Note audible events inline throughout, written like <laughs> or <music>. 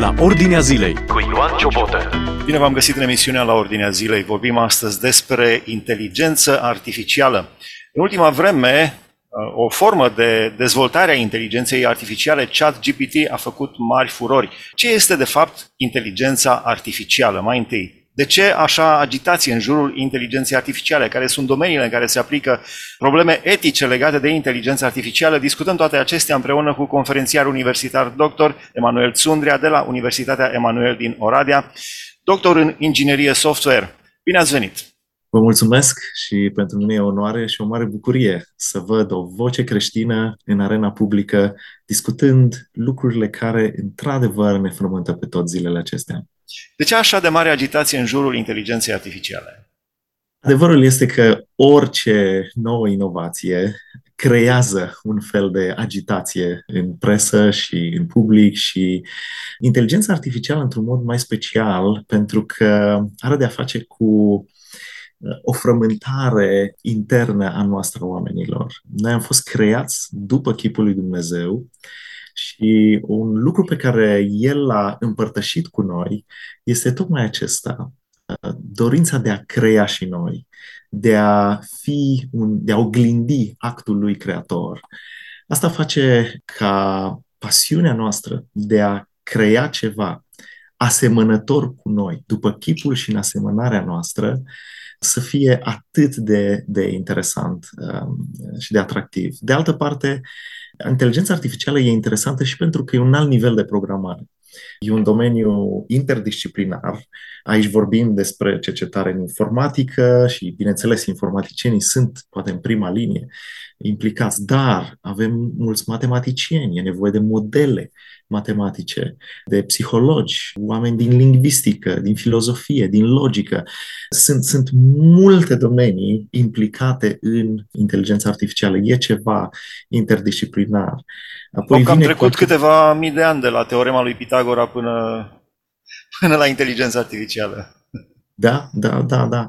la Ordinea Zilei cu Ioan Ciobotă. Bine v-am găsit în emisiunea la Ordinea Zilei. Vorbim astăzi despre inteligență artificială. În ultima vreme, o formă de dezvoltare a inteligenței artificiale, ChatGPT, a făcut mari furori. Ce este, de fapt, inteligența artificială? Mai întâi, de ce așa agitație în jurul inteligenței artificiale? Care sunt domeniile în care se aplică probleme etice legate de inteligența artificială? Discutăm toate acestea împreună cu conferențiar universitar dr. Emanuel Tsundria de la Universitatea Emanuel din Oradea, doctor în inginerie software. Bine ați venit! Vă mulțumesc și pentru mine e o onoare și o mare bucurie să văd o voce creștină în arena publică discutând lucrurile care într-adevăr ne frământă pe toți zilele acestea. De ce așa de mare agitație în jurul inteligenței artificiale? Adevărul este că orice nouă inovație creează un fel de agitație în presă și în public și inteligența artificială într-un mod mai special pentru că are de a face cu uh, o frământare internă a noastră oamenilor. Noi am fost creați după chipul lui Dumnezeu și un lucru pe care el l-a împărtășit cu noi este tocmai acesta, dorința de a crea și noi, de a fi, un, de a oglindi actul lui creator. Asta face ca pasiunea noastră de a crea ceva asemănător cu noi, după chipul și în asemănarea noastră, să fie atât de, de interesant um, și de atractiv. De altă parte, inteligența artificială e interesantă și pentru că e un alt nivel de programare. E un domeniu interdisciplinar. Aici vorbim despre cercetare în informatică și, bineînțeles, informaticienii sunt poate în prima linie implicați, dar avem mulți matematicieni, e nevoie de modele matematice, de psihologi, oameni din lingvistică, din filozofie, din logică. Sunt, sunt multe domenii implicate în inteligența artificială. E ceva interdisciplinar. Apoi Am trecut cu... câteva mii de ani de la teorema lui Pitagora până, până la inteligența artificială. Da, da, da, da.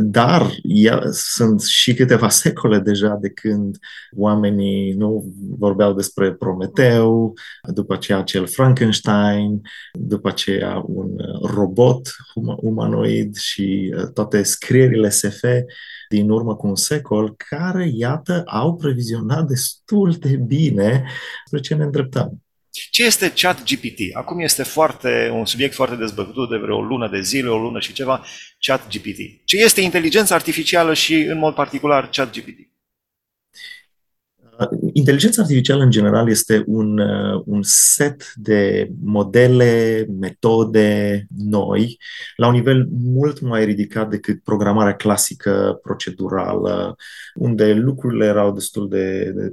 Dar ia, sunt și câteva <laughs> secole deja de când oamenii nu vorbeau despre Prometeu, după aceea acel Frankenstein, după aceea un robot umanoid și toate scrierile SF din urmă cu un secol, care, iată, au previzionat destul de bine spre ce ne îndreptăm. Ce este chat GPT? Acum este foarte, un subiect foarte dezbătut de vreo o lună de zile, o lună și ceva, chat GPT. Ce este inteligența artificială și, în mod particular, chat GPT? Inteligența artificială, în general, este un, uh, un set de modele, metode noi, la un nivel mult mai ridicat decât programarea clasică, procedurală, unde lucrurile erau destul de, de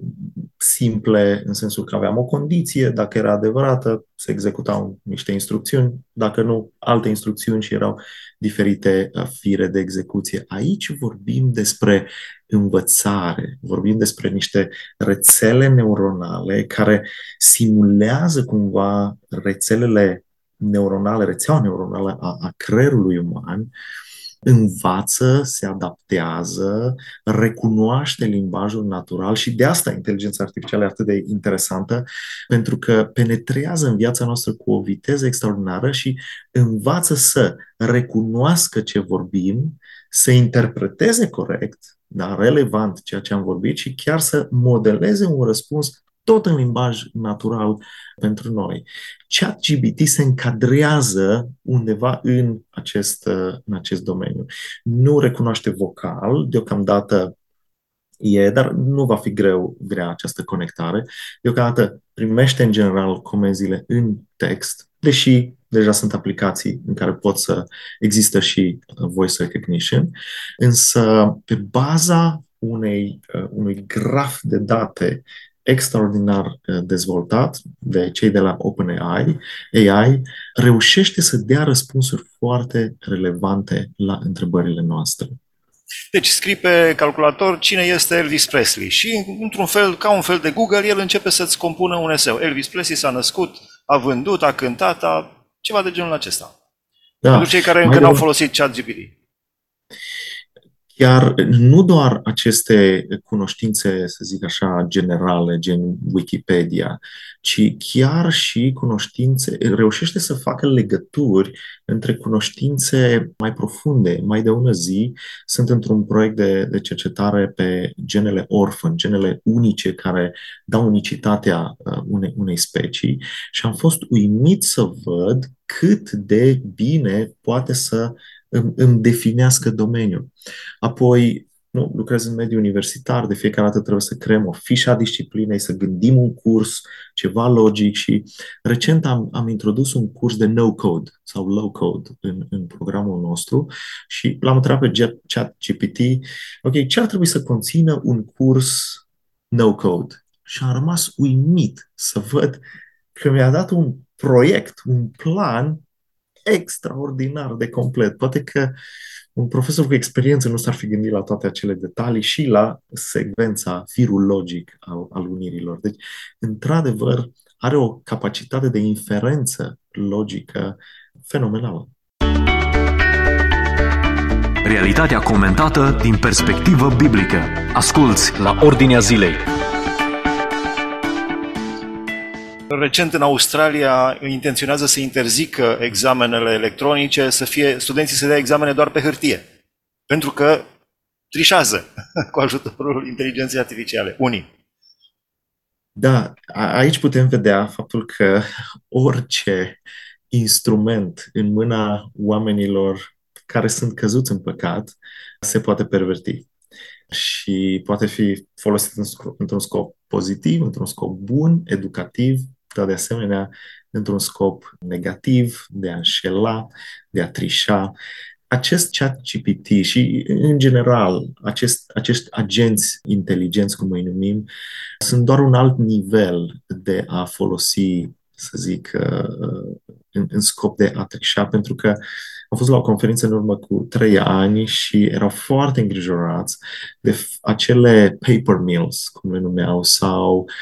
simple, în sensul că aveam o condiție, dacă era adevărată, se executau niște instrucțiuni, dacă nu, alte instrucțiuni și erau diferite uh, fire de execuție. Aici vorbim despre învățare, vorbim despre niște rețele neuronale care simulează cumva rețelele neuronale, rețeaua neuronală a, a creierului uman, învață, se adaptează, recunoaște limbajul natural și de asta inteligența artificială e atât de interesantă, pentru că penetrează în viața noastră cu o viteză extraordinară și învață să recunoască ce vorbim, să interpreteze corect da, relevant ceea ce am vorbit și chiar să modeleze un răspuns tot în limbaj natural pentru noi. ChatGPT se încadrează undeva în acest, în acest domeniu. Nu recunoaște vocal, deocamdată e, dar nu va fi greu grea această conectare. Deocamdată primește în general comenzile în text, deși deja sunt aplicații în care pot să există și uh, voice recognition, însă pe baza unei, uh, unui graf de date extraordinar uh, dezvoltat de cei de la OpenAI, AI, reușește să dea răspunsuri foarte relevante la întrebările noastre. Deci scrii pe calculator cine este Elvis Presley și, într-un fel, ca un fel de Google, el începe să-ți compună un eseu. Elvis Presley s-a născut, a vândut, a cântat, a ceva de genul acesta. Da. Pentru cei care încă nu au folosit chat GPT. Chiar nu doar aceste cunoștințe, să zic așa, generale, gen Wikipedia, ci chiar și cunoștințe, reușește să facă legături între cunoștințe mai profunde. Mai de ună zi sunt într-un proiect de, de cercetare pe genele orphan, genele unice care dau unicitatea uh, unei, unei specii și am fost uimit să văd cât de bine poate să îmi, îmi definească domeniul. Apoi, nu, lucrez în mediul universitar, de fiecare dată trebuie să creăm o fișă a disciplinei, să gândim un curs, ceva logic și recent am, am introdus un curs de no-code sau low-code în, în programul nostru și l-am întrebat pe chat GPT, ok, ce ar trebui să conțină un curs no-code? Și am rămas uimit să văd că mi-a dat un proiect, un plan extraordinar de complet. Poate că un profesor cu experiență nu s-ar fi gândit la toate acele detalii și la secvența, firul logic al, al unirilor. Deci, într-adevăr, are o capacitate de inferență logică fenomenală. Realitatea comentată din perspectivă biblică. Asculți la Ordinea Zilei. Recent în Australia intenționează să interzică examenele electronice, să fie studenții să dea examene doar pe hârtie. Pentru că trișează <laughs> cu ajutorul inteligenței artificiale. Unii. Da, aici putem vedea faptul că orice instrument în mâna oamenilor care sunt căzuți în păcat se poate perverti și poate fi folosit într-un scop pozitiv, într-un scop bun, educativ, dar de asemenea într-un scop negativ, de a înșela, de a trișa. Acest chat GPT și, în general, acest, acești agenți inteligenți, cum îi numim, sunt doar un alt nivel de a folosi, să zic, uh, în, în scop de a trișa, pentru că am fost la o conferință în urmă cu trei ani și erau foarte îngrijorați de acele paper mills, cum le numeau, sau uh,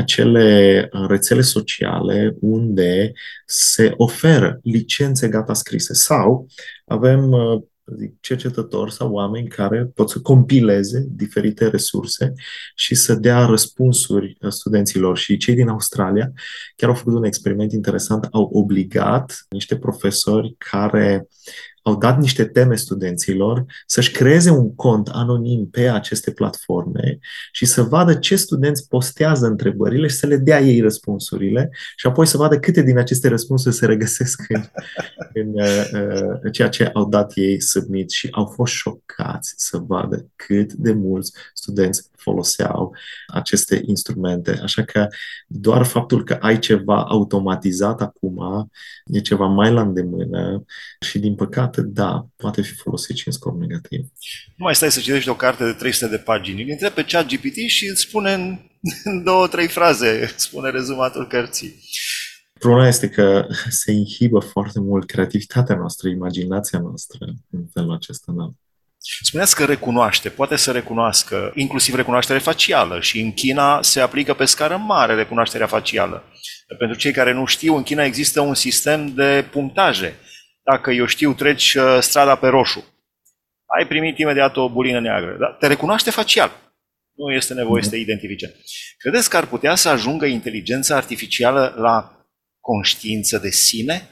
acele uh, rețele sociale unde se oferă licențe gata scrise sau avem uh, cercetători sau oameni care pot să compileze diferite resurse și să dea răspunsuri uh, studenților. Și cei din Australia chiar au făcut un experiment interesant, au obligat niște profesori care au dat niște teme studenților să-și creeze un cont anonim pe aceste platforme și să vadă ce studenți postează întrebările și să le dea ei răspunsurile și apoi să vadă câte din aceste răspunsuri se regăsesc în, <laughs> în uh, uh, ceea ce au dat ei submit și au fost șocați să vadă cât de mulți studenți foloseau aceste instrumente. Așa că doar faptul că ai ceva automatizat acum e ceva mai la îndemână și din păcate, da, poate fi folosit și în scop negativ. Nu mai stai să citești o carte de 300 de pagini, îl întrebi pe chat GPT și îți spune în, în două, trei fraze, spune rezumatul cărții. Problema este că se inhibă foarte mult creativitatea noastră, imaginația noastră în felul acesta, da. Spuneați că recunoaște, poate să recunoască, inclusiv recunoaștere facială și în China se aplică pe scară mare recunoașterea facială. Pentru cei care nu știu, în China există un sistem de punctaje. Dacă eu știu, treci uh, strada pe roșu, ai primit imediat o bulină neagră. Da? Te recunoaște facial. Nu este nevoie să te identifice. Credeți că ar putea să ajungă inteligența artificială la conștiință de sine?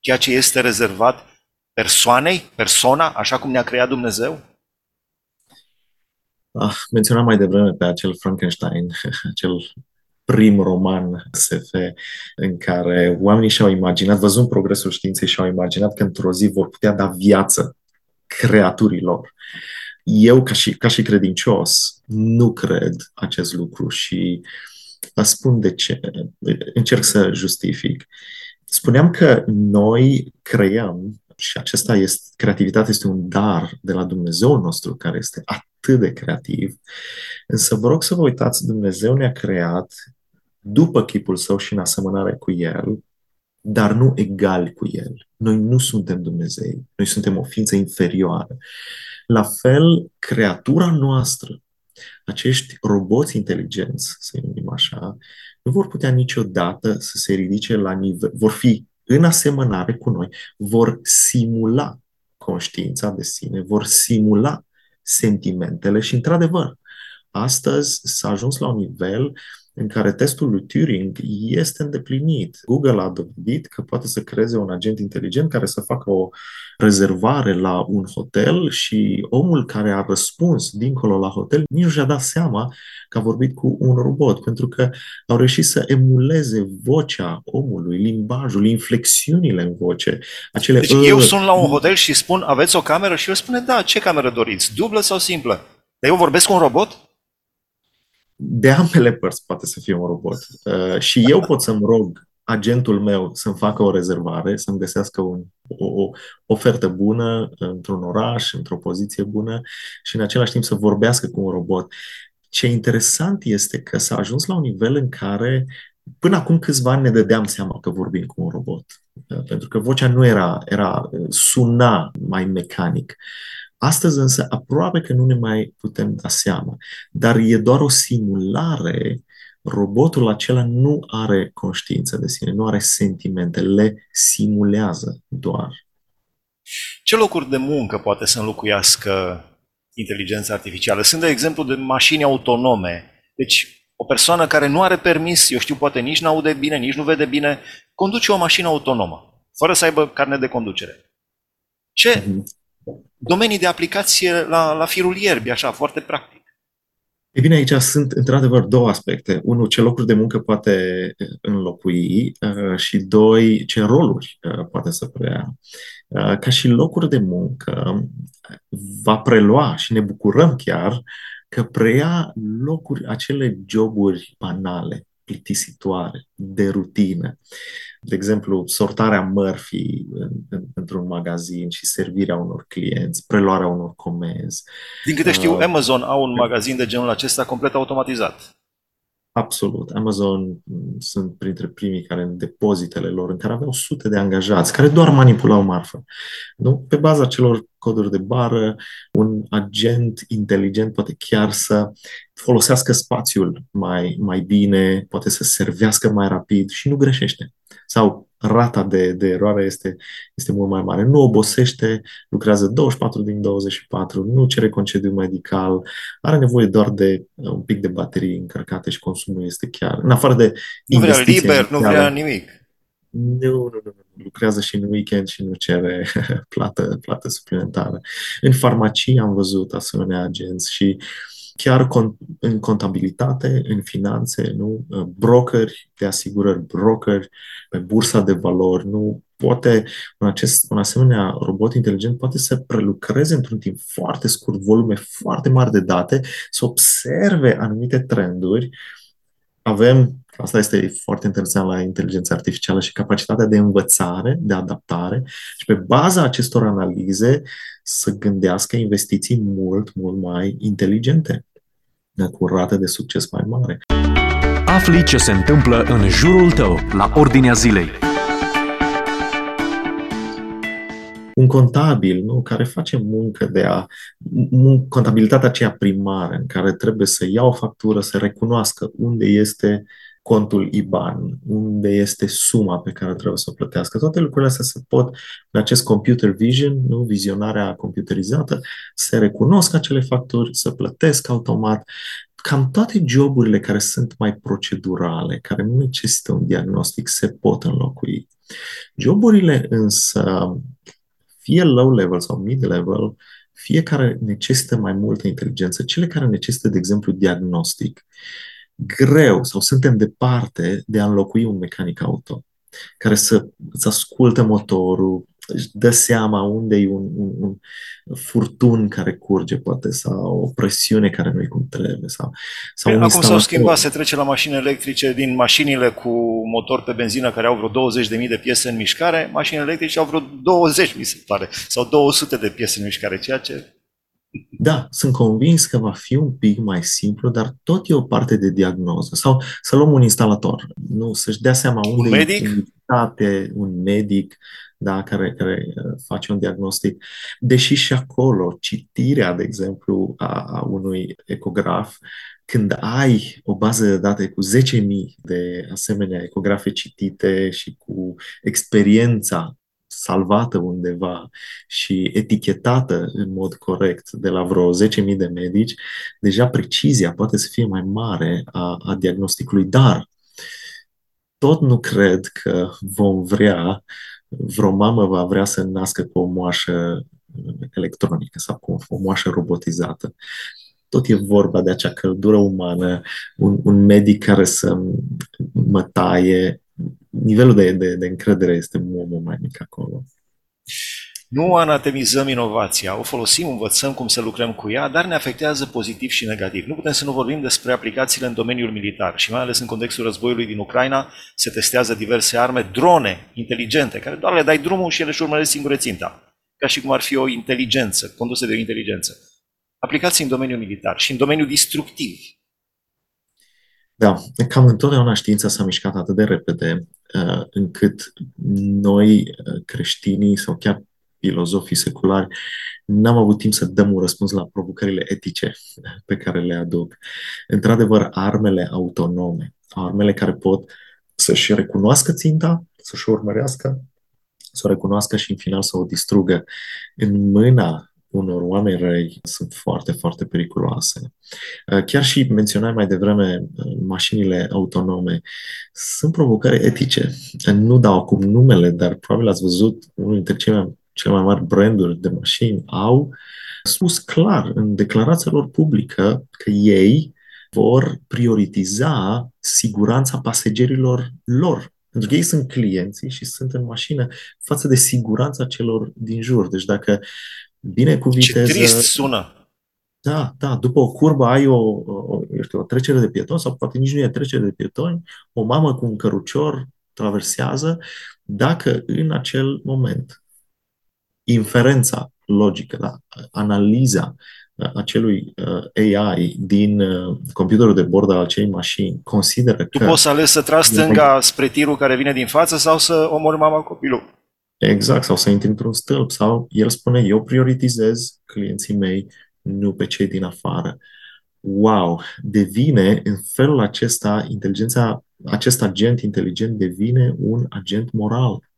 Ceea ce este rezervat persoanei, persona, așa cum ne-a creat Dumnezeu? Ah, menționam mai devreme pe acel Frankenstein, <laughs> acel prim roman SF în care oamenii și-au imaginat, văzând progresul științei, și-au imaginat că într-o zi vor putea da viață creaturilor. Eu, ca și, ca și credincios, nu cred acest lucru și spun de ce. Încerc să justific. Spuneam că noi creăm și acesta este, creativitatea este un dar de la Dumnezeu nostru care este atât de creativ. Însă vă rog să vă uitați, Dumnezeu ne-a creat după chipul său și în asemănare cu el, dar nu egali cu el. Noi nu suntem Dumnezei, noi suntem o ființă inferioară. La fel, creatura noastră, acești roboți inteligenți, să numim așa, nu vor putea niciodată să se ridice la nivel, vor fi în asemănare cu noi, vor simula conștiința de sine, vor simula sentimentele și, într-adevăr, astăzi s-a ajuns la un nivel în care testul lui Turing este îndeplinit. Google a dovedit că poate să creeze un agent inteligent care să facă o rezervare la un hotel și omul care a răspuns dincolo la hotel nici nu și-a dat seama că a vorbit cu un robot, pentru că au reușit să emuleze vocea omului, limbajul, inflexiunile în voce. Acele deci eu sunt la un hotel și spun, aveți o cameră? Și el spune, da, ce cameră doriți? Dublă sau simplă? Dar eu vorbesc cu un robot? De ambele părți poate să fie un robot. Uh, și eu pot să-mi rog agentul meu să-mi facă o rezervare, să-mi găsească un, o, o ofertă bună într-un oraș, într-o poziție bună și în același timp să vorbească cu un robot. Ce interesant este că s-a ajuns la un nivel în care până acum câțiva ani ne dădeam seama că vorbim cu un robot. Uh, pentru că vocea nu era, era suna mai mecanic. Astăzi însă aproape că nu ne mai putem da seama, dar e doar o simulare. Robotul acela nu are conștiință de sine, nu are sentimente, le simulează doar. Ce locuri de muncă poate să înlocuiască inteligența artificială? Sunt, de exemplu, de mașini autonome. Deci, o persoană care nu are permis, eu știu, poate nici nu aude bine, nici nu vede bine, conduce o mașină autonomă, fără să aibă carne de conducere. Ce mm-hmm domenii de aplicație la, la firul ierbii, așa, foarte practic. E bine, aici sunt într-adevăr două aspecte. Unul, ce locuri de muncă poate înlocui uh, și doi, ce roluri uh, poate să preia. Uh, ca și locuri de muncă, va prelua și ne bucurăm chiar că preia locuri, acele joburi banale, plictisitoare, de rutină de exemplu, sortarea mărfii în, în, într-un magazin și servirea unor clienți, preluarea unor comenzi. Din câte știu, uh, Amazon au un magazin de genul acesta complet automatizat. Absolut. Amazon mm, sunt printre primii care în depozitele lor, în care aveau sute de angajați, care doar manipulau marfă. Nu? Pe baza celor coduri de bară, un agent inteligent poate chiar să folosească spațiul mai, mai bine, poate să servească mai rapid și nu greșește. Sau rata de, de eroare este, este mult mai mare. Nu obosește, lucrează 24 din 24, nu cere concediu medical, are nevoie doar de uh, un pic de baterii încărcate și consumul este chiar, în afară de Nu vrea liber, nu vrea nimic. Nu, nu, nu, nu. Lucrează și în weekend și nu cere <laughs> plată, plată suplimentară. În farmacie am văzut asemenea agenți și uh, chiar în contabilitate, în finanțe, nu? brokeri de asigurări, brokeri pe bursa de valori, nu poate un, acest, un asemenea robot inteligent poate să prelucreze într-un timp foarte scurt volume foarte mari de date, să observe anumite trenduri. Avem, asta este foarte interesant la inteligența artificială și capacitatea de învățare, de adaptare și pe baza acestor analize să gândească investiții mult, mult mai inteligente cu rate de succes mai mare. Afli ce se întâmplă în jurul tău, la ordinea zilei. Un contabil nu, care face muncă de a. contabilitatea aceea primară, în care trebuie să ia o factură, să recunoască unde este contul IBAN, unde este suma pe care trebuie să o plătească. Toate lucrurile astea se pot, în acest computer vision, nu, vizionarea computerizată, se recunosc acele facturi, să plătesc automat. Cam toate joburile care sunt mai procedurale, care nu necesită un diagnostic, se pot înlocui. Joburile însă, fie low level sau mid level, fiecare necesită mai multă inteligență. Cele care necesită, de exemplu, diagnostic, greu sau suntem departe de a înlocui un mecanic auto care să îți ascultă motorul, își dă seama unde e un, un, un furtun care curge, poate, sau o presiune care nu e cum trebuie. Sau, sau păi, Acum s-au schimbat, se trece la mașini electrice din mașinile cu motor pe benzină care au vreo 20.000 de piese în mișcare, mașinile electrice au vreo 20, mi se pare, sau 200 de piese în mișcare, ceea ce da, sunt convins că va fi un pic mai simplu, dar tot e o parte de diagnoză. Sau să luăm un instalator, nu, să-și dea seama unde un medic? e un medic, da, care, care uh, face un diagnostic. Deși și acolo, citirea, de exemplu, a, a unui ecograf, când ai o bază de date cu 10.000 de asemenea ecografe citite și cu experiența salvată undeva și etichetată în mod corect de la vreo 10.000 de medici, deja precizia poate să fie mai mare a, a diagnosticului, dar tot nu cred că vom vrea, vreo mamă va vrea să nască cu o moașă electronică sau cu o moașă robotizată. Tot e vorba de acea căldură umană, un, un medic care să mă taie. Nivelul de, de, de încredere este mult, mult mai mic acolo. Nu anatemizăm inovația, o folosim, învățăm cum să lucrăm cu ea, dar ne afectează pozitiv și negativ. Nu putem să nu vorbim despre aplicațiile în domeniul militar și mai ales în contextul războiului din Ucraina se testează diverse arme, drone inteligente, care doar le dai drumul și ele își urmăresc singure ținta, ca și cum ar fi o inteligență, condusă de o inteligență. Aplicații în domeniul militar și în domeniul distructiv. Da, cam întotdeauna știința s-a mișcat atât de repede uh, încât noi, uh, creștinii sau chiar filozofii seculari, n-am avut timp să dăm un răspuns la provocările etice pe care le aduc. Într-adevăr, armele autonome, armele care pot să-și recunoască ținta, să-și o urmărească, să o recunoască și în final să o distrugă în mâna unor oameni răi sunt foarte, foarte periculoase. Chiar și menționai mai devreme mașinile autonome. Sunt provocări etice. Nu dau acum numele, dar probabil ați văzut unul dintre cele mai cele mai mari branduri de mașini au spus clar în declarația lor publică că ei vor prioritiza siguranța pasagerilor lor. Pentru că ei sunt clienții și sunt în mașină față de siguranța celor din jur. Deci dacă bine cu viteză... Ce trist sună! Da, da, după o curbă ai o, o, eu știu, o trecere de pietoni sau poate nici nu e trecere de pietoni, o mamă cu un cărucior traversează, dacă în acel moment inferența logică, da? analiza acelui uh, AI din uh, computerul de bord al acelei mașini consideră tu că... Tu poți să alegi să tragi stânga spre tirul care vine din față sau să omori mama copilul. Exact, sau să intri într-un stâlp. Sau el spune, eu prioritizez clienții mei, nu pe cei din afară. Wow! Devine, în felul acesta, inteligența, acest agent inteligent devine un agent moral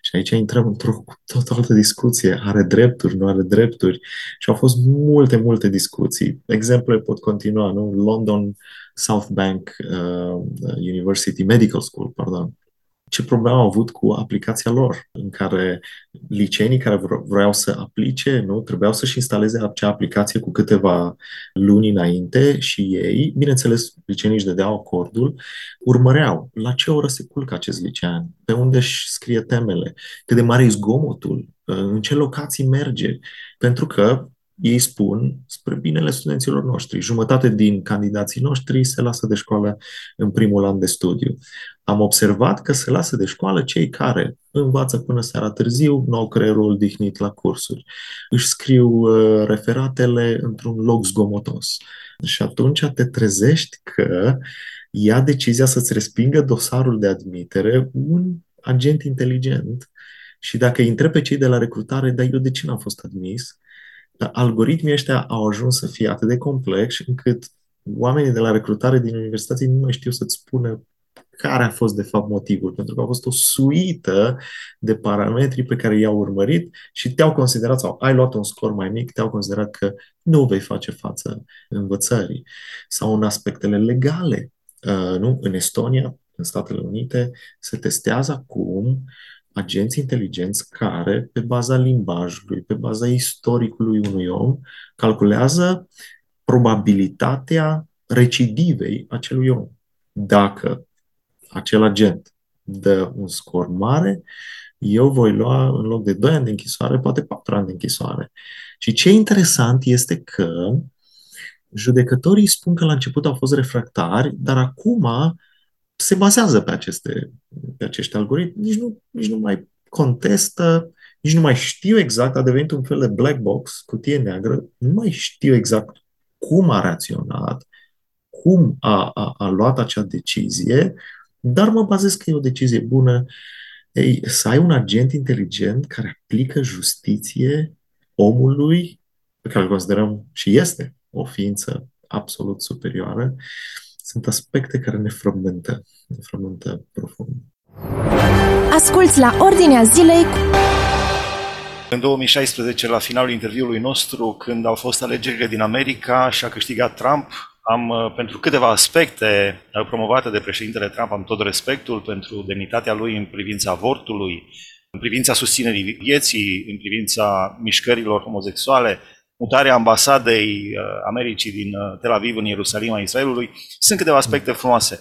și aici intrăm într-o tot altă discuție. Are drepturi, nu are drepturi. Și au fost multe, multe discuții. Exemple pot continua, nu? London South Bank uh, University Medical School, pardon, ce probleme au avut cu aplicația lor, în care liceenii care vreau să aplice, nu, trebuiau să-și instaleze acea aplicație cu câteva luni înainte și ei, bineînțeles, liceenii își dădeau acordul, urmăreau la ce oră se culcă acest licean, pe unde își scrie temele, cât de mare e zgomotul, în ce locații merge, pentru că ei spun spre binele studenților noștri. Jumătate din candidații noștri se lasă de școală în primul an de studiu. Am observat că se lasă de școală cei care învață până seara târziu, nu au creierul odihnit la cursuri, își scriu uh, referatele într-un loc zgomotos. Și atunci te trezești că ia decizia să-ți respingă dosarul de admitere un agent inteligent și dacă îi întreb pe cei de la recrutare, dar eu de ce n-am fost admis? Algoritmii ăștia au ajuns să fie atât de complexi încât oamenii de la recrutare din universitate nu mai știu să-ți spună care a fost de fapt motivul, pentru că a fost o suită de parametri pe care i-au urmărit și te-au considerat sau ai luat un scor mai mic, te-au considerat că nu vei face față învățării sau în aspectele legale. Uh, nu? În Estonia, în Statele Unite, se testează acum agenți inteligenți care, pe baza limbajului, pe baza istoricului unui om, calculează probabilitatea recidivei acelui om. Dacă acel agent dă un scor mare, eu voi lua în loc de 2 ani de închisoare, poate 4 ani de închisoare. Și ce e interesant este că judecătorii spun că la început au fost refractari, dar acum se bazează pe, aceste, pe acești algoritmi, nici nu, nici nu mai contestă, nici nu mai știu exact, a devenit un fel de black box, cutie neagră, nu mai știu exact cum a reacționat, cum a, a, a luat acea decizie, dar mă bazez că e o decizie bună. Ei, să ai un agent inteligent care aplică justiție omului pe care îl considerăm și este o ființă absolut superioară, sunt aspecte care ne frământă, ne frământă profund. Asculți la Ordinea Zilei În 2016, la finalul interviului nostru, când au fost alegerile din America și a câștigat Trump, am, uh, pentru câteva aspecte uh, promovate de președintele Trump, am tot respectul pentru demnitatea lui în privința avortului, în privința susținerii vieții, în privința mișcărilor homosexuale, mutarea ambasadei uh, Americii din Tel Aviv în Ierusalim a Israelului. Sunt câteva aspecte frumoase.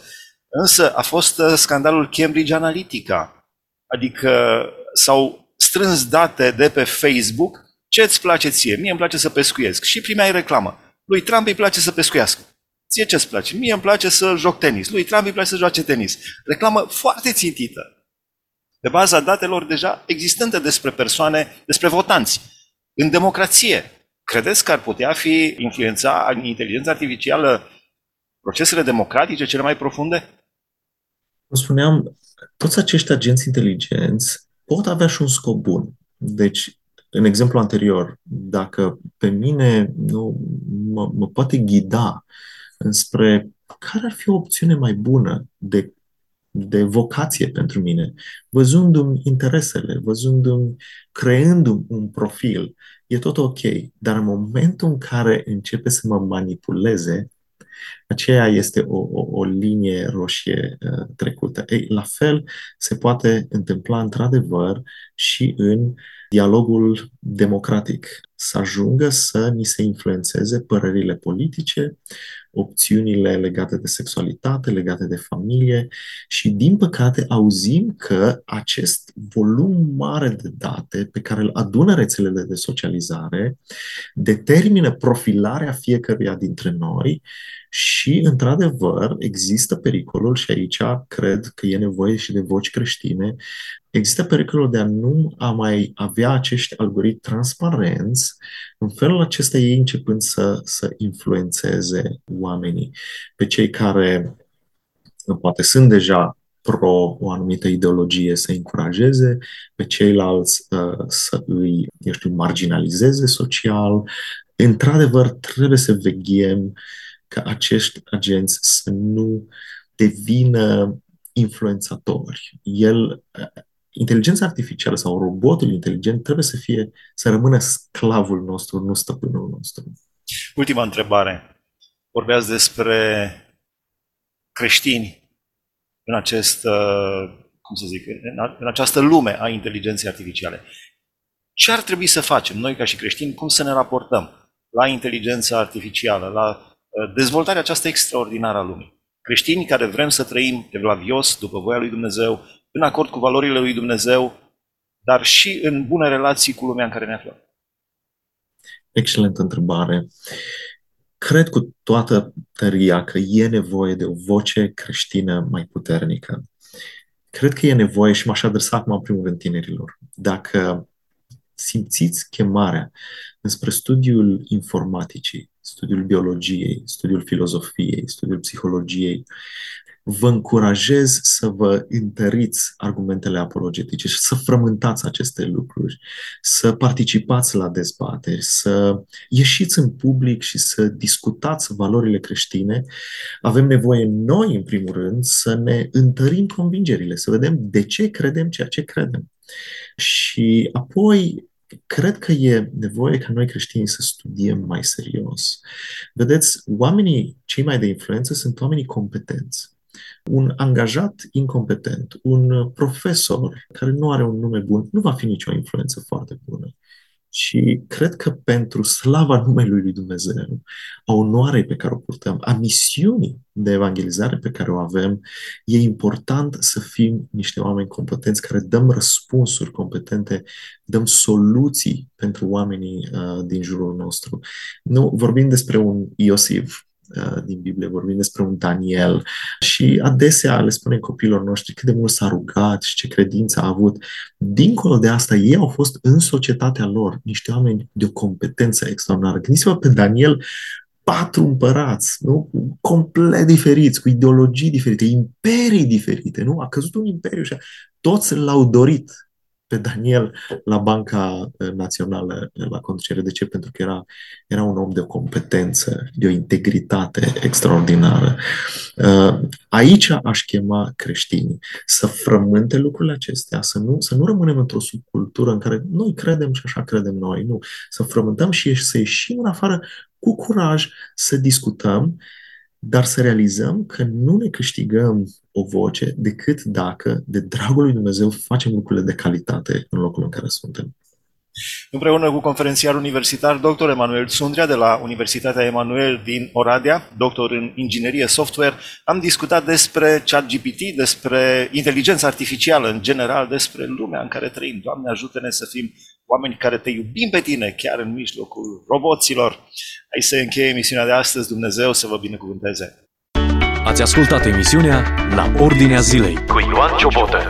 Însă a fost scandalul Cambridge Analytica, adică s-au strâns date de pe Facebook ce îți place ție? Mie îmi place să pescuiesc. Și primeai reclamă. Lui Trump îi place să pescuiască. Ție ce îți place? Mie îmi place să joc tenis. Lui Trump îi place să joace tenis. Reclamă foarte țintită. Pe baza datelor deja existente despre persoane, despre votanți. În democrație, credeți că ar putea fi influența inteligența artificială procesele democratice cele mai profunde? Cum spuneam, toți acești agenți inteligenți pot avea și un scop bun. Deci, în exemplu anterior, dacă pe mine nu, mă, mă poate ghida înspre care ar fi o opțiune mai bună de, de vocație pentru mine, văzându-mi interesele, văzându-mi, creându-mi un profil, e tot ok. Dar în momentul în care începe să mă manipuleze, aceea este o, o, o linie roșie uh, trecută. Ei, la fel se poate întâmpla într-adevăr și în dialogul democratic, să ajungă să ni se influențeze părerile politice, opțiunile legate de sexualitate, legate de familie și, din păcate, auzim că acest volum mare de date pe care îl adună rețelele de socializare determină profilarea fiecăruia dintre noi și, într-adevăr, există pericolul și aici cred că e nevoie și de voci creștine există pericolul de a nu a mai avea acești algoritmi transparenți, în felul acesta ei începând să, să influențeze oamenii. Pe cei care poate sunt deja pro o anumită ideologie să încurajeze, pe ceilalți uh, să îi, eu știu, marginalizeze social. Într-adevăr, trebuie să veghem ca acești agenți să nu devină influențatori. El, inteligența artificială sau robotul inteligent trebuie să fie, să rămână sclavul nostru, nu stăpânul nostru. Ultima întrebare. Vorbeați despre creștini în acest, uh, cum să zic, în această lume a inteligenței artificiale. Ce ar trebui să facem noi ca și creștini? Cum să ne raportăm la inteligența artificială, la uh, dezvoltarea aceasta extraordinară a lumii? Creștini care vrem să trăim evlavios, după voia lui Dumnezeu, în acord cu valorile lui Dumnezeu, dar și în bune relații cu lumea în care ne aflăm? Excelentă întrebare. Cred cu toată tăria că e nevoie de o voce creștină mai puternică. Cred că e nevoie și m-aș adresa acum în primul rând tinerilor. Dacă simțiți chemarea înspre studiul informaticii, studiul biologiei, studiul filozofiei, studiul psihologiei, vă încurajez să vă întăriți argumentele apologetice și să frământați aceste lucruri, să participați la dezbateri, să ieșiți în public și să discutați valorile creștine. Avem nevoie noi, în primul rând, să ne întărim convingerile, să vedem de ce credem ceea ce credem. Și apoi cred că e nevoie ca noi creștini să studiem mai serios. Vedeți, oamenii cei mai de influență sunt oamenii competenți un angajat incompetent, un profesor care nu are un nume bun, nu va fi nicio influență foarte bună. Și cred că pentru slava numelui lui Dumnezeu, a onoarei pe care o purtăm, a misiunii de evangelizare pe care o avem, e important să fim niște oameni competenți care dăm răspunsuri competente, dăm soluții pentru oamenii uh, din jurul nostru. Nu vorbim despre un Iosif Uh, din Biblie, vorbim despre un Daniel și adesea le spunem copiilor noștri cât de mult s-a rugat și ce credință a avut. Dincolo de asta, ei au fost în societatea lor niște oameni de o competență extraordinară. Gândiți-vă pe Daniel, patru împărați, nu? complet diferiți, cu ideologii diferite, imperii diferite, nu? A căzut un imperiu și toți l-au dorit pe Daniel la Banca Națională la conducere. De ce? Pentru că era, era un om de o competență, de o integritate extraordinară. Aici aș chema creștinii să frământe lucrurile acestea, să nu, să nu rămânem într-o subcultură în care noi credem și așa credem noi, nu. Să frământăm și să ieșim în afară cu curaj, să discutăm, dar să realizăm că nu ne câștigăm o voce decât dacă, de dragul lui Dumnezeu, facem lucrurile de calitate în locul în care suntem. Împreună cu conferențiar universitar dr. Emanuel Sundria de la Universitatea Emanuel din Oradea, doctor în inginerie software, am discutat despre ChatGPT, despre inteligența artificială în general, despre lumea în care trăim. Doamne, ajută-ne să fim oameni care te iubim pe tine, chiar în mijlocul roboților. Hai să încheie emisiunea de astăzi, Dumnezeu să vă binecuvânteze. Ați ascultat emisiunea La Ordinea Zilei cu Ioan Ciobotă.